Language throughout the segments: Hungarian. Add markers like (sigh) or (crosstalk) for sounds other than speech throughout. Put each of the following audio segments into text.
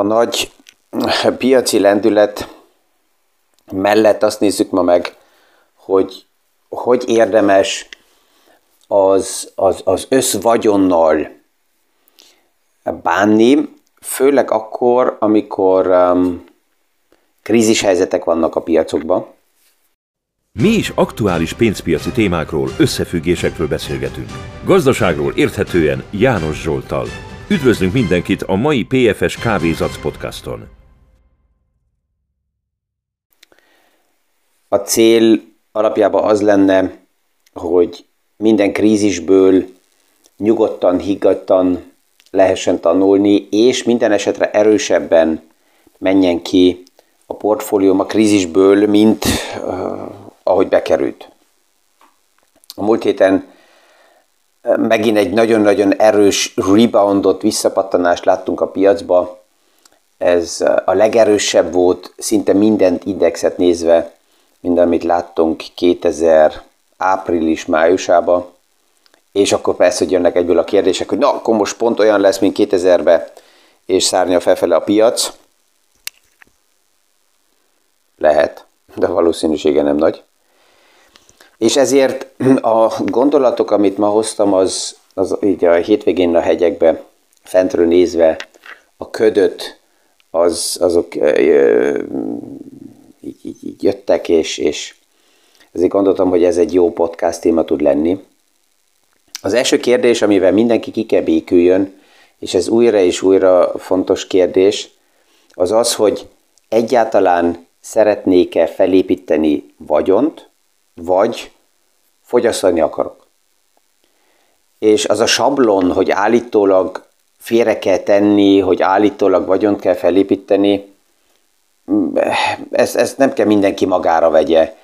a nagy piaci lendület mellett azt nézzük ma meg, hogy hogy érdemes az, az, az összvagyonnal bánni, főleg akkor, amikor um, krízis helyzetek vannak a piacokban. Mi is aktuális pénzpiaci témákról, összefüggésekről beszélgetünk. Gazdaságról érthetően János Zsoltal. Üdvözlünk mindenkit a mai PFS Kávézac podcaston. A cél alapjában az lenne, hogy minden krízisből nyugodtan, higgadtan lehessen tanulni, és minden esetre erősebben menjen ki a portfólióm a krízisből, mint uh, ahogy bekerült. A múlt héten megint egy nagyon-nagyon erős reboundot, visszapattanást láttunk a piacba. Ez a legerősebb volt, szinte mindent indexet nézve, mint amit láttunk 2000 április-májusában. És akkor persze, hogy jönnek egyből a kérdések, hogy na, akkor most pont olyan lesz, mint 2000-ben, és szárnya felfele a piac. Lehet, de valószínűsége nem nagy. És ezért a gondolatok, amit ma hoztam, az, az így a hétvégén a hegyekbe fentről nézve a ködöt, az, azok így, így, így jöttek, és, és ezért gondoltam, hogy ez egy jó podcast téma tud lenni. Az első kérdés, amivel mindenki ki kell béküljön, és ez újra és újra fontos kérdés, az az, hogy egyáltalán szeretnék-e felépíteni vagyont, vagy fogyasztani akarok. És az a sablon, hogy állítólag félre kell tenni, hogy állítólag vagyont kell felépíteni, ezt, ezt nem kell mindenki magára vegye.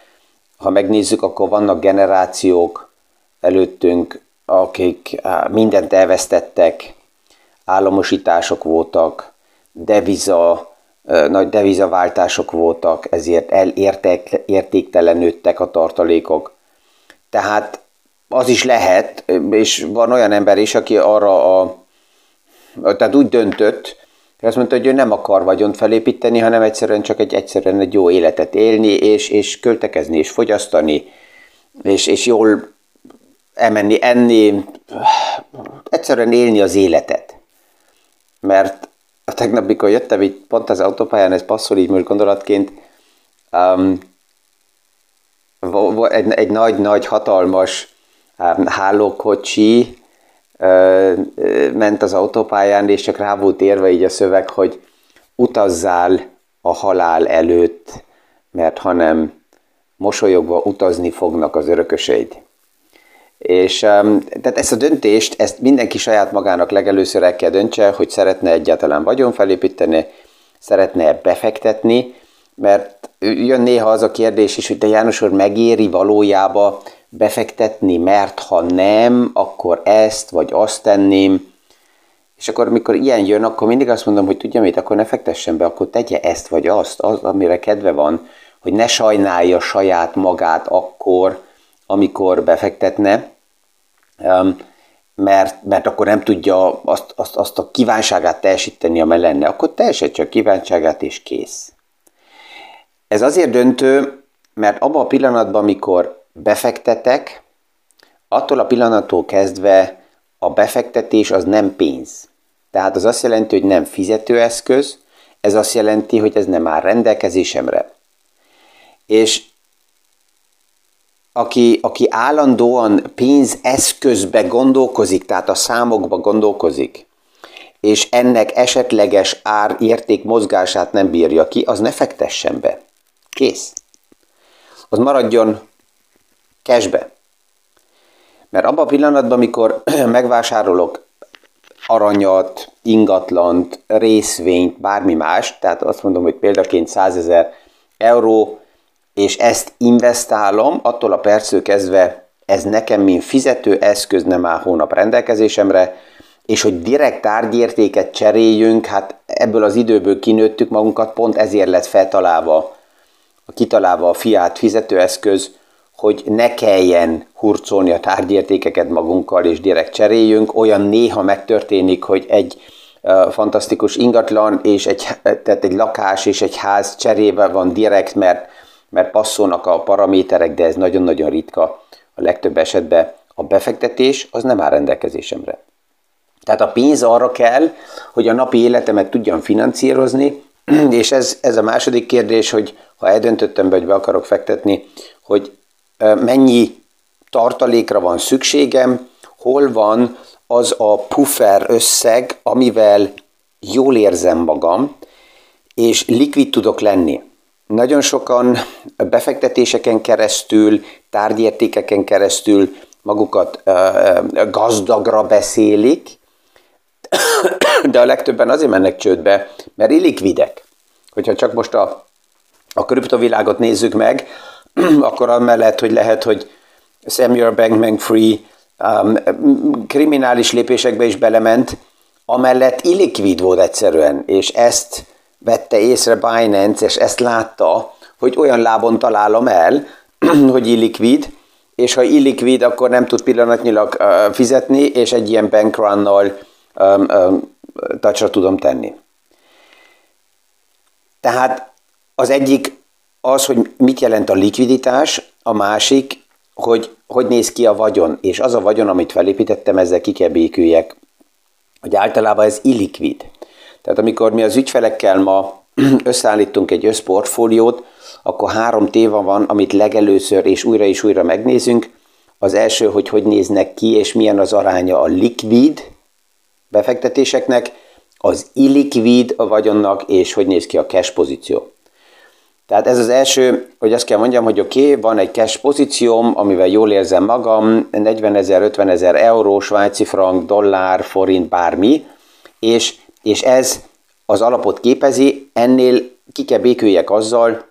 Ha megnézzük, akkor vannak generációk előttünk, akik mindent elvesztettek, államosítások voltak, deviza, nagy devizaváltások voltak, ezért elértéktelenődtek a tartalékok. Tehát az is lehet, és van olyan ember is, aki arra a, tehát úgy döntött, hogy azt mondta, hogy ő nem akar vagyont felépíteni, hanem egyszerűen csak egy egyszerűen egy jó életet élni, és, és költekezni, és fogyasztani, és, és jól elmenni, enni, egyszerűen élni az életet. Mert a tegnap, mikor jöttem így pont az autópályán, ez passzol így most gondolatként, um, egy, egy nagy-nagy, hatalmas um, hálókocsi uh, ment az autópályán, és csak rá volt érve így a szöveg, hogy utazzál a halál előtt, mert hanem mosolyogva utazni fognak az örököseid. És tehát ezt a döntést, ezt mindenki saját magának legelőször el kell döntse, hogy szeretne egyáltalán vagyon felépíteni, szeretne befektetni, mert jön néha az a kérdés is, hogy de János úr megéri valójába befektetni, mert ha nem, akkor ezt vagy azt tenném. És akkor, amikor ilyen jön, akkor mindig azt mondom, hogy tudja mit, akkor ne fektessen be, akkor tegye ezt vagy azt, az, amire kedve van, hogy ne sajnálja saját magát akkor, amikor befektetne, mert, mert akkor nem tudja azt, azt, azt a kívánságát teljesíteni, amely lenne. Akkor teljesít csak kívánságát, és kész. Ez azért döntő, mert abban a pillanatban, amikor befektetek, attól a pillanattól kezdve a befektetés az nem pénz. Tehát az azt jelenti, hogy nem fizetőeszköz, ez azt jelenti, hogy ez nem áll rendelkezésemre. És aki, aki állandóan pénzeszközbe gondolkozik, tehát a számokba gondolkozik, és ennek esetleges ár érték mozgását nem bírja ki, az ne fektessen be. Kész. Az maradjon cashbe. Mert abban a pillanatban, amikor (clears throat) megvásárolok aranyat, ingatlant, részvényt, bármi más, tehát azt mondom, hogy példaként 100 ezer euró, és ezt investálom, attól a perctől kezdve ez nekem, mint fizető eszköz nem áll hónap rendelkezésemre, és hogy direkt tárgyértéket cseréljünk, hát ebből az időből kinőttük magunkat, pont ezért lett feltalálva kitalálva a fiát fizetőeszköz, hogy ne kelljen hurcolni a tárgyértékeket magunkkal és direkt cseréljünk. Olyan néha megtörténik, hogy egy fantasztikus ingatlan, és egy, tehát egy lakás és egy ház cserébe van direkt, mert, mert passzolnak a paraméterek, de ez nagyon-nagyon ritka. A legtöbb esetben a befektetés az nem áll rendelkezésemre. Tehát a pénz arra kell, hogy a napi életemet tudjam finanszírozni, (clears throat) és ez, ez a második kérdés, hogy ha eldöntöttem be, hogy be akarok fektetni, hogy mennyi tartalékra van szükségem, hol van az a puffer összeg, amivel jól érzem magam, és likvid tudok lenni. Nagyon sokan befektetéseken keresztül, tárgyértékeken keresztül magukat gazdagra beszélik, de a legtöbben azért mennek csődbe, mert illikvidek. Hogyha csak most a, a kriptovilágot nézzük meg, (clears throat) akkor amellett, hogy lehet, hogy Samuel Bankman-Free um, kriminális lépésekbe is belement, amellett illikvid volt egyszerűen, és ezt vette észre Binance, és ezt látta, hogy olyan lábon találom el, (clears throat) hogy illikvid, és ha illikvid, akkor nem tud pillanatnyilag uh, fizetni, és egy ilyen bankrunnal um, um, tacsra tudom tenni. Tehát az egyik az, hogy mit jelent a likviditás, a másik, hogy hogy néz ki a vagyon, és az a vagyon, amit felépítettem, ezzel ki hogy általában ez illikvid. Tehát amikor mi az ügyfelekkel ma (clears throat) összeállítunk egy összportfóliót, akkor három téva van, amit legelőször és újra és újra megnézünk. Az első, hogy hogy néznek ki, és milyen az aránya a likvid befektetéseknek, az illikvid a vagyonnak, és hogy néz ki a cash pozíció. Tehát ez az első, hogy azt kell mondjam, hogy oké, okay, van egy cash pozícióm, amivel jól érzem magam, 40 ezer, 50 ezer euró, svájci frank, dollár, forint, bármi, és, és ez az alapot képezi, ennél ki kell béküljek azzal,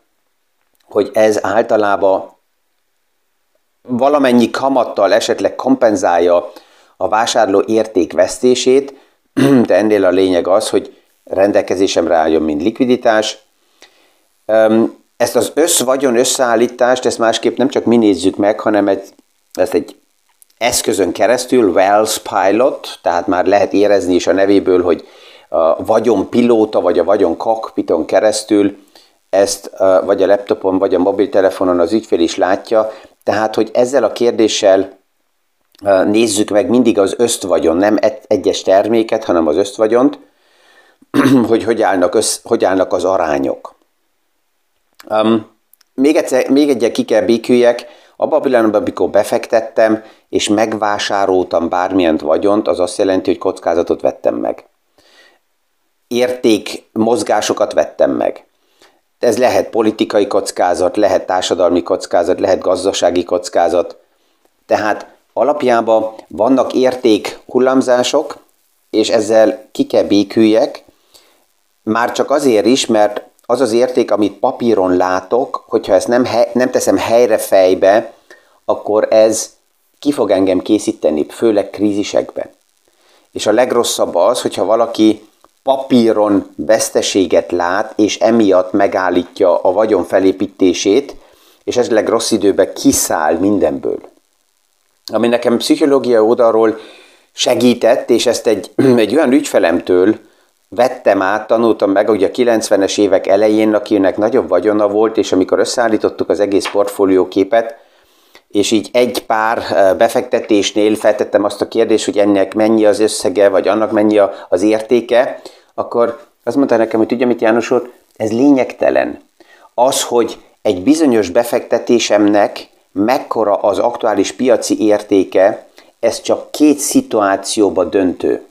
hogy ez általában valamennyi kamattal esetleg kompenzálja a vásárló érték vesztését, (clears throat) de ennél a lényeg az, hogy rendelkezésemre álljon, mint likviditás, ezt az összvagyon összeállítást, ezt másképp nem csak mi nézzük meg, hanem egy, ezt egy eszközön keresztül, Wells Pilot, tehát már lehet érezni is a nevéből, hogy a vagyon pilóta, vagy a vagyon cockpiton keresztül ezt vagy a laptopon, vagy a mobiltelefonon az ügyfél is látja, tehát, hogy ezzel a kérdéssel nézzük meg mindig az ösztvagyon, nem egyes terméket, hanem az ösztvagyont, (clears throat) hogy hogy állnak, össz, hogy állnak az arányok. Um, még, egyszer, még egyet ki kell béküljek, abban a pillanatban, amikor befektettem, és megvásároltam bármilyen vagyont, az azt jelenti, hogy kockázatot vettem meg. Érték mozgásokat vettem meg. Ez lehet politikai kockázat, lehet társadalmi kockázat, lehet gazdasági kockázat. Tehát alapjában vannak érték hullámzások, és ezzel ki kell béküljek, már csak azért is, mert az az érték, amit papíron látok, hogyha ezt nem, he, nem teszem helyre fejbe, akkor ez ki fog engem készíteni, főleg krízisekben. És a legrosszabb az, hogyha valaki papíron veszteséget lát, és emiatt megállítja a vagyon felépítését, és esetleg rossz időben kiszáll mindenből. Ami nekem pszichológia oldalról segített, és ezt egy, (clears throat) egy olyan ügyfelemtől vettem át, tanultam meg, hogy a 90-es évek elején, akinek nagyobb vagyona volt, és amikor összeállítottuk az egész portfólió képet, és így egy pár befektetésnél feltettem azt a kérdést, hogy ennek mennyi az összege, vagy annak mennyi az értéke, akkor azt mondta nekem, hogy tudja mit János úr, ez lényegtelen. Az, hogy egy bizonyos befektetésemnek mekkora az aktuális piaci értéke, ez csak két szituációba döntő.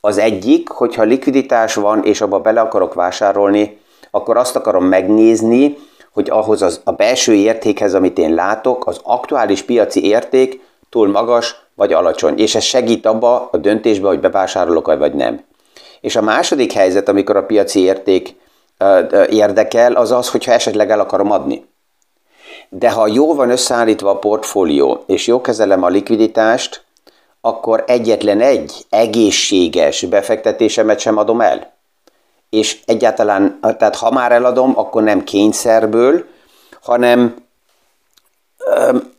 Az egyik, hogyha likviditás van, és abba bele akarok vásárolni, akkor azt akarom megnézni, hogy ahhoz az, a belső értékhez, amit én látok, az aktuális piaci érték túl magas vagy alacsony. És ez segít abba a döntésbe, hogy bevásárolok vagy nem. És a második helyzet, amikor a piaci érték érdekel, az az, hogyha esetleg el akarom adni. De ha jó van összeállítva a portfólió, és jó kezelem a likviditást, akkor egyetlen egy egészséges befektetésemet sem adom el. És egyáltalán, tehát ha már eladom, akkor nem kényszerből, hanem öm,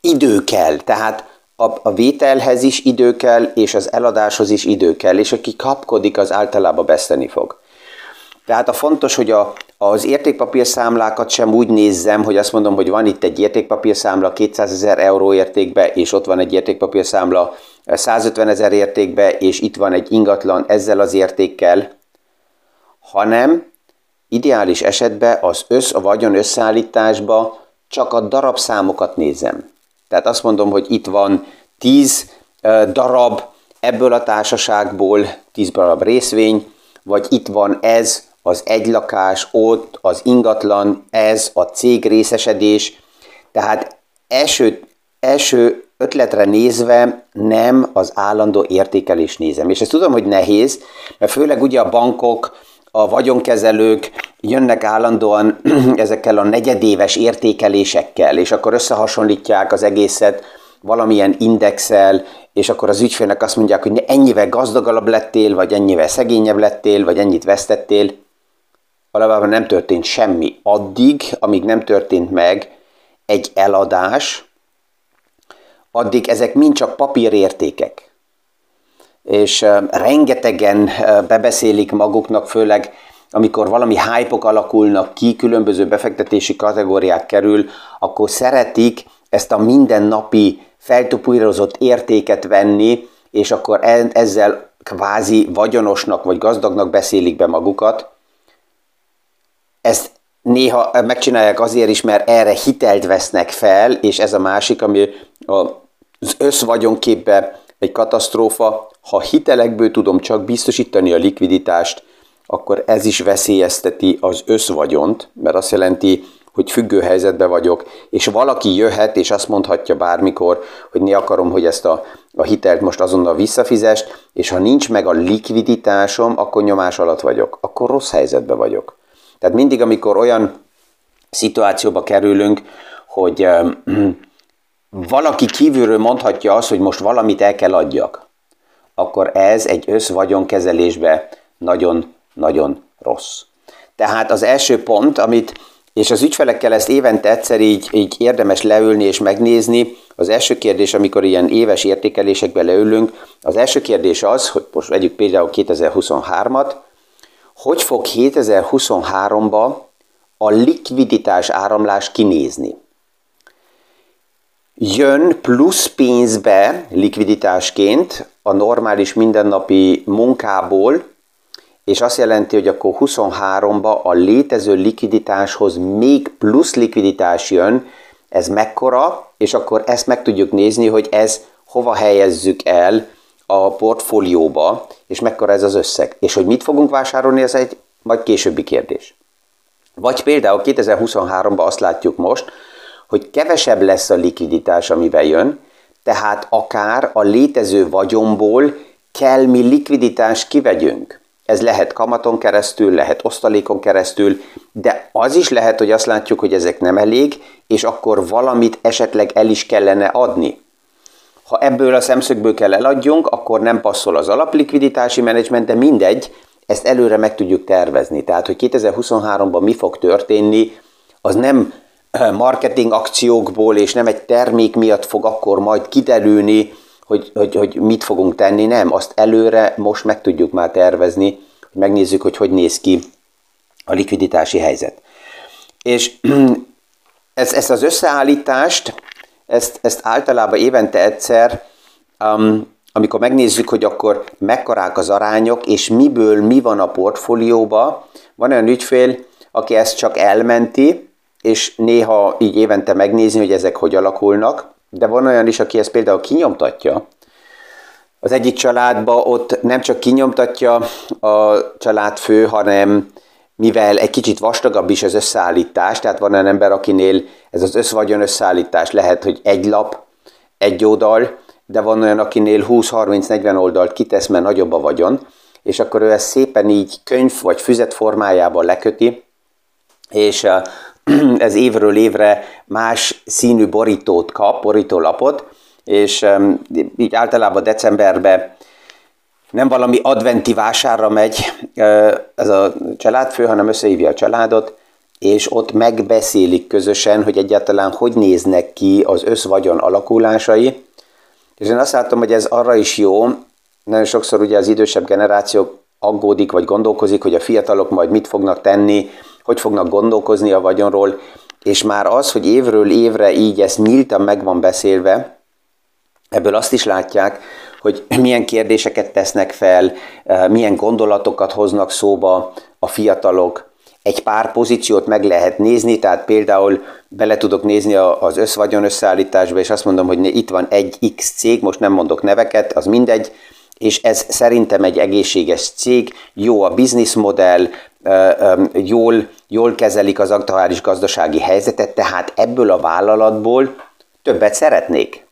idő kell. Tehát a, a vételhez is idő kell, és az eladáshoz is idő kell, és aki kapkodik, az általában veszteni fog. Tehát a fontos, hogy a, az értékpapírszámlákat sem úgy nézzem, hogy azt mondom, hogy van itt egy értékpapírszámla 200 ezer euró értékbe, és ott van egy értékpapírszámla 150 ezer értékbe, és itt van egy ingatlan ezzel az értékkel, hanem ideális esetben az össz, a vagyon összeállításba csak a darabszámokat nézem. Tehát azt mondom, hogy itt van 10 darab ebből a társaságból, 10 darab részvény, vagy itt van ez, az egylakás, ott az ingatlan, ez a cég részesedés. Tehát első, első ötletre nézve nem az állandó értékelés nézem. És ezt tudom, hogy nehéz, mert főleg ugye a bankok, a vagyonkezelők jönnek állandóan (clears throat) ezekkel a negyedéves értékelésekkel, és akkor összehasonlítják az egészet valamilyen indexel, és akkor az ügyfélnek azt mondják, hogy ennyivel gazdagabb lettél, vagy ennyivel szegényebb lettél, vagy ennyit vesztettél. Valójában nem történt semmi addig, amíg nem történt meg egy eladás, addig ezek mind csak papírértékek. És rengetegen bebeszélik maguknak, főleg amikor valami hype alakulnak ki, különböző befektetési kategóriák kerül, akkor szeretik ezt a mindennapi feltupírozott értéket venni, és akkor ezzel kvázi vagyonosnak vagy gazdagnak beszélik be magukat. Ezt néha megcsinálják azért is, mert erre hitelt vesznek fel, és ez a másik, ami az összvagyonképbe egy katasztrófa. Ha hitelekből tudom csak biztosítani a likviditást, akkor ez is veszélyezteti az összvagyont, mert azt jelenti, hogy függő helyzetben vagyok, és valaki jöhet, és azt mondhatja bármikor, hogy ne akarom, hogy ezt a, a hitelt most azonnal visszafizest, és ha nincs meg a likviditásom, akkor nyomás alatt vagyok, akkor rossz helyzetben vagyok. Tehát mindig, amikor olyan szituációba kerülünk, hogy (clears throat) valaki kívülről mondhatja azt, hogy most valamit el kell adjak, akkor ez egy összvagyonkezelésbe nagyon-nagyon rossz. Tehát az első pont, amit, és az ügyfelekkel ezt évente egyszer így, így érdemes leülni és megnézni, az első kérdés, amikor ilyen éves értékelésekbe leülünk, az első kérdés az, hogy most vegyük például 2023-at, hogy fog 2023-ba a likviditás áramlás kinézni? Jön plusz pénzbe likviditásként a normális mindennapi munkából, és azt jelenti, hogy akkor 23-ba a létező likviditáshoz még plusz likviditás jön, ez mekkora, és akkor ezt meg tudjuk nézni, hogy ez hova helyezzük el a portfólióba, és mekkora ez az összeg. És hogy mit fogunk vásárolni, ez egy majd későbbi kérdés. Vagy például 2023-ban azt látjuk most, hogy kevesebb lesz a likviditás, amivel jön, tehát akár a létező vagyomból kell mi likviditást kivegyünk. Ez lehet kamaton keresztül, lehet osztalékon keresztül, de az is lehet, hogy azt látjuk, hogy ezek nem elég, és akkor valamit esetleg el is kellene adni. Ha ebből a szemszögből kell eladjunk, akkor nem passzol az alaplikviditási menedzsment, de mindegy, ezt előre meg tudjuk tervezni. Tehát, hogy 2023-ban mi fog történni, az nem marketing akciókból és nem egy termék miatt fog akkor majd kiderülni, hogy, hogy, hogy mit fogunk tenni, nem, azt előre most meg tudjuk már tervezni, hogy megnézzük, hogy hogy néz ki a likviditási helyzet. És (clears throat) ezt, ezt az összeállítást ezt, ezt általában évente egyszer, um, amikor megnézzük, hogy akkor mekkorák az arányok, és miből mi van a portfólióba, van olyan ügyfél, aki ezt csak elmenti, és néha így évente megnézni, hogy ezek hogy alakulnak, de van olyan is, aki ezt például kinyomtatja. Az egyik családba ott nem csak kinyomtatja a családfő, hanem mivel egy kicsit vastagabb is az összeállítás, tehát van olyan ember, akinél ez az összvagyon összeállítás lehet, hogy egy lap, egy oldal, de van olyan, akinél 20-30-40 oldalt kitesz, mert nagyobb a vagyon, és akkor ő ezt szépen így könyv vagy füzet formájában leköti, és (clears throat) ez évről évre más színű borítót kap, borítólapot, és így általában decemberben nem valami adventi vásárra megy ez a családfő, hanem összehívja a családot, és ott megbeszélik közösen, hogy egyáltalán hogy néznek ki az összvagyon alakulásai, És én azt látom, hogy ez arra is jó, nagyon sokszor ugye az idősebb generáció aggódik, vagy gondolkozik, hogy a fiatalok majd mit fognak tenni, hogy fognak gondolkozni a vagyonról, és már az, hogy évről évre így ezt nyíltan meg van beszélve, ebből azt is látják, hogy milyen kérdéseket tesznek fel, eh, milyen gondolatokat hoznak szóba a fiatalok. Egy pár pozíciót meg lehet nézni, tehát például bele tudok nézni az összvagyon összeállításba, és azt mondom, hogy itt van egy X cég, most nem mondok neveket, az mindegy, és ez szerintem egy egészséges cég, jó a bizniszmodell, jól, jól kezelik az aktuális gazdasági helyzetet, tehát ebből a vállalatból többet szeretnék.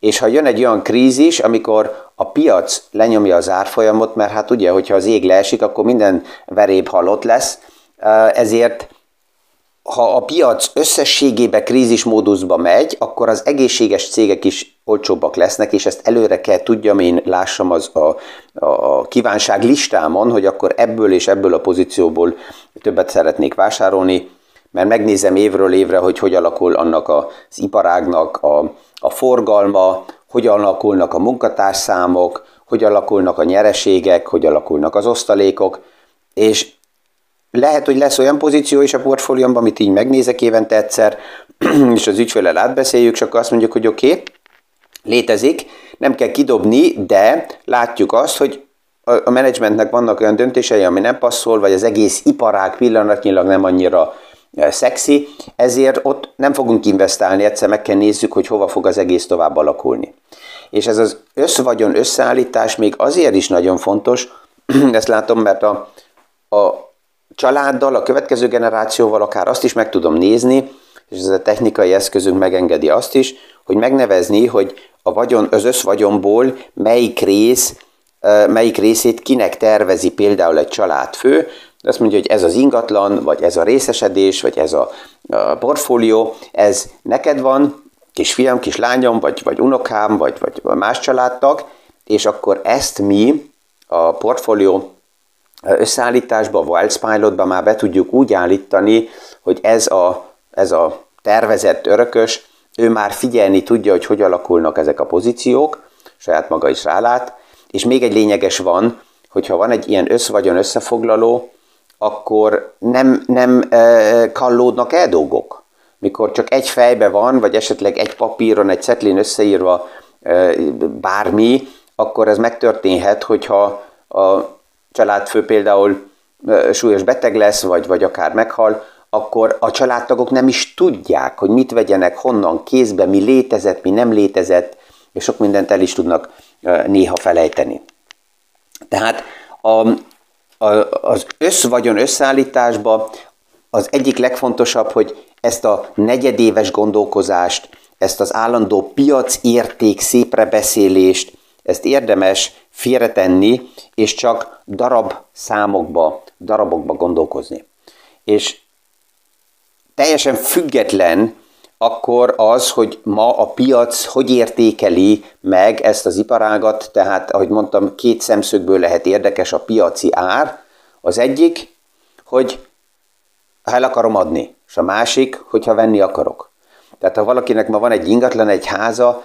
És ha jön egy olyan krízis, amikor a piac lenyomja az árfolyamot, mert hát ugye, hogyha az ég leesik, akkor minden veréb halott lesz, ezért ha a piac összességében krízismóduszba megy, akkor az egészséges cégek is olcsóbbak lesznek, és ezt előre kell tudjam én lássam az a, a kívánság listámon, hogy akkor ebből és ebből a pozícióból többet szeretnék vásárolni, mert megnézem évről évre, hogy hogy alakul annak az iparágnak a, a forgalma, hogy alakulnak a munkatárszámok, hogy alakulnak a nyereségek, hogy alakulnak az osztalékok, és lehet, hogy lesz olyan pozíció is a portfóliómban, amit így megnézek évente egyszer, (clears throat) és az ügyfélel átbeszéljük, csak azt mondjuk, hogy oké, okay, létezik, nem kell kidobni, de látjuk azt, hogy a menedzsmentnek vannak olyan döntései, ami nem passzol, vagy az egész iparág pillanatnyilag nem annyira e, szexi, ezért ott nem fogunk investálni, egyszer meg kell nézzük, hogy hova fog az egész tovább alakulni. És ez az összvagyon összeállítás még azért is nagyon fontos, (clears throat) ezt látom, mert a, a családdal, a következő generációval akár azt is meg tudom nézni, és ez a technikai eszközünk megengedi azt is, hogy megnevezni, hogy a vagyon, az összvagyonból melyik rész, melyik részét kinek tervezi például egy családfő, azt mondja, hogy ez az ingatlan, vagy ez a részesedés, vagy ez a, a portfólió, ez neked van, kisfiam, kislányom, vagy, vagy unokám, vagy, vagy más családtag, és akkor ezt mi a portfólió összeállításba, a Pilotba már be tudjuk úgy állítani, hogy ez a, ez a tervezett örökös, ő már figyelni tudja, hogy hogy alakulnak ezek a pozíciók, saját maga is rálát, és még egy lényeges van, hogyha van egy ilyen összvagyon összefoglaló, akkor nem, nem e, kallódnak el dolgok. Mikor csak egy fejbe van, vagy esetleg egy papíron, egy cetlén összeírva e, bármi, akkor ez megtörténhet, hogyha a családfő például súlyos beteg lesz, vagy, vagy akár meghal, akkor a családtagok nem is tudják, hogy mit vegyenek, honnan kézbe, mi létezett, mi nem létezett, és sok mindent el is tudnak néha felejteni. Tehát a, a, az összvagyon összeállításba az egyik legfontosabb, hogy ezt a negyedéves gondolkozást, ezt az állandó piac érték szépre beszélést, ezt érdemes félretenni, és csak darab számokba, darabokba gondolkozni. És teljesen független akkor az, hogy ma a piac hogy értékeli meg ezt az iparágat, tehát ahogy mondtam, két szemszögből lehet érdekes a piaci ár. Az egyik, hogy el akarom adni, és a másik, hogyha venni akarok. Tehát ha valakinek ma van egy ingatlan, egy háza,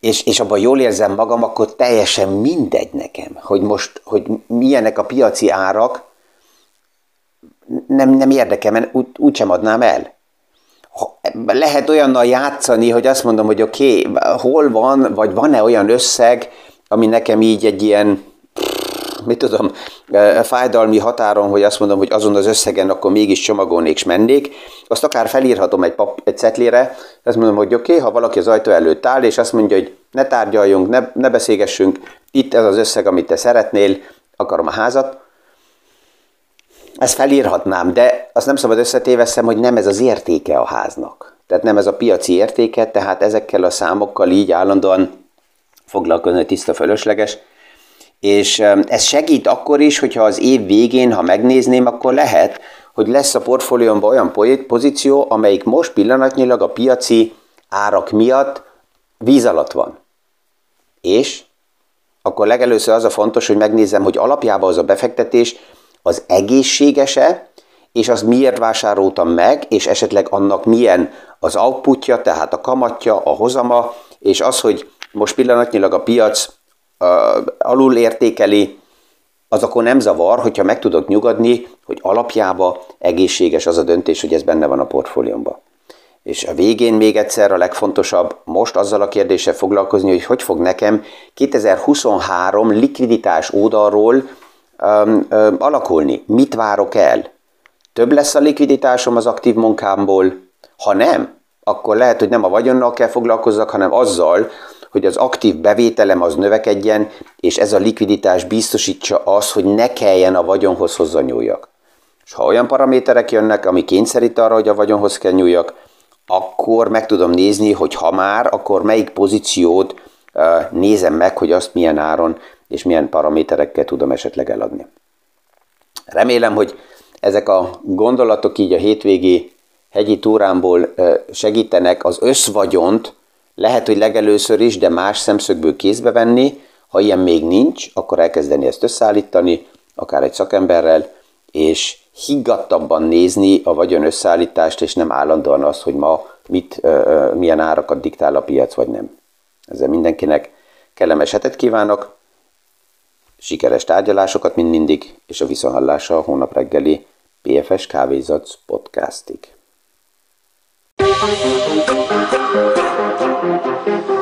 és, és abban jól érzem magam, akkor teljesen mindegy nekem, hogy most, hogy milyenek a piaci árak, nem, nem érdekel, mert úgy, úgysem adnám el. Lehet olyannal játszani, hogy azt mondom, hogy oké, okay, hol van, vagy van-e olyan összeg, ami nekem így egy ilyen mit tudom, fájdalmi határon, hogy azt mondom, hogy azon az összegen akkor mégis csomagolnék és mennék, azt akár felírhatom egy, pap, egy cetlére, azt mondom, hogy oké, okay, ha valaki az ajtó előtt áll, és azt mondja, hogy ne tárgyaljunk, ne, ne beszélgessünk, itt ez az összeg, amit te szeretnél, akarom a házat, ezt felírhatnám, de azt nem szabad összetéveszem, hogy nem ez az értéke a háznak. Tehát nem ez a piaci értéke, tehát ezekkel a számokkal így állandóan foglalkozni tiszta fölösleges, és ez segít akkor is, hogyha az év végén, ha megnézném, akkor lehet, hogy lesz a portfóliómban olyan pozíció, amelyik most pillanatnyilag a piaci árak miatt víz alatt van. És akkor legelőször az a fontos, hogy megnézem, hogy alapjában az a befektetés az egészségese, és az miért vásároltam meg, és esetleg annak milyen az outputja, tehát a kamatja, a hozama, és az, hogy most pillanatnyilag a piac alul értékeli, az akkor nem zavar, hogyha meg tudok nyugodni, hogy alapjába egészséges az a döntés, hogy ez benne van a portfóliómban. És a végén még egyszer a legfontosabb most azzal a kérdéssel foglalkozni, hogy hogy fog nekem 2023 likviditás oldalról um, um, alakulni. Mit várok el? Több lesz a likviditásom az aktív munkámból? Ha nem, akkor lehet, hogy nem a vagyonnal kell foglalkozzak, hanem azzal, hogy az aktív bevételem az növekedjen, és ez a likviditás biztosítsa az, hogy ne kelljen a vagyonhoz hozzanyúljak. És ha olyan paraméterek jönnek, ami kényszerít arra, hogy a vagyonhoz kell nyúljak, akkor meg tudom nézni, hogy ha már, akkor melyik pozíciót nézem meg, hogy azt milyen áron és milyen paraméterekkel tudom esetleg eladni. Remélem, hogy ezek a gondolatok így a hétvégi hegyi túrámból segítenek az összvagyont, lehet, hogy legelőször is, de más szemszögből kézbe venni, ha ilyen még nincs, akkor elkezdeni ezt összeállítani, akár egy szakemberrel, és higgadtabban nézni a vagyon összeállítást, és nem állandóan azt, hogy ma mit, milyen árakat diktál a piac, vagy nem. Ezzel mindenkinek kellemes hetet kívánok, sikeres tárgyalásokat, mint mindig, és a viszonhallása a hónap reggeli PFS Kávézac podcastig. Thank you.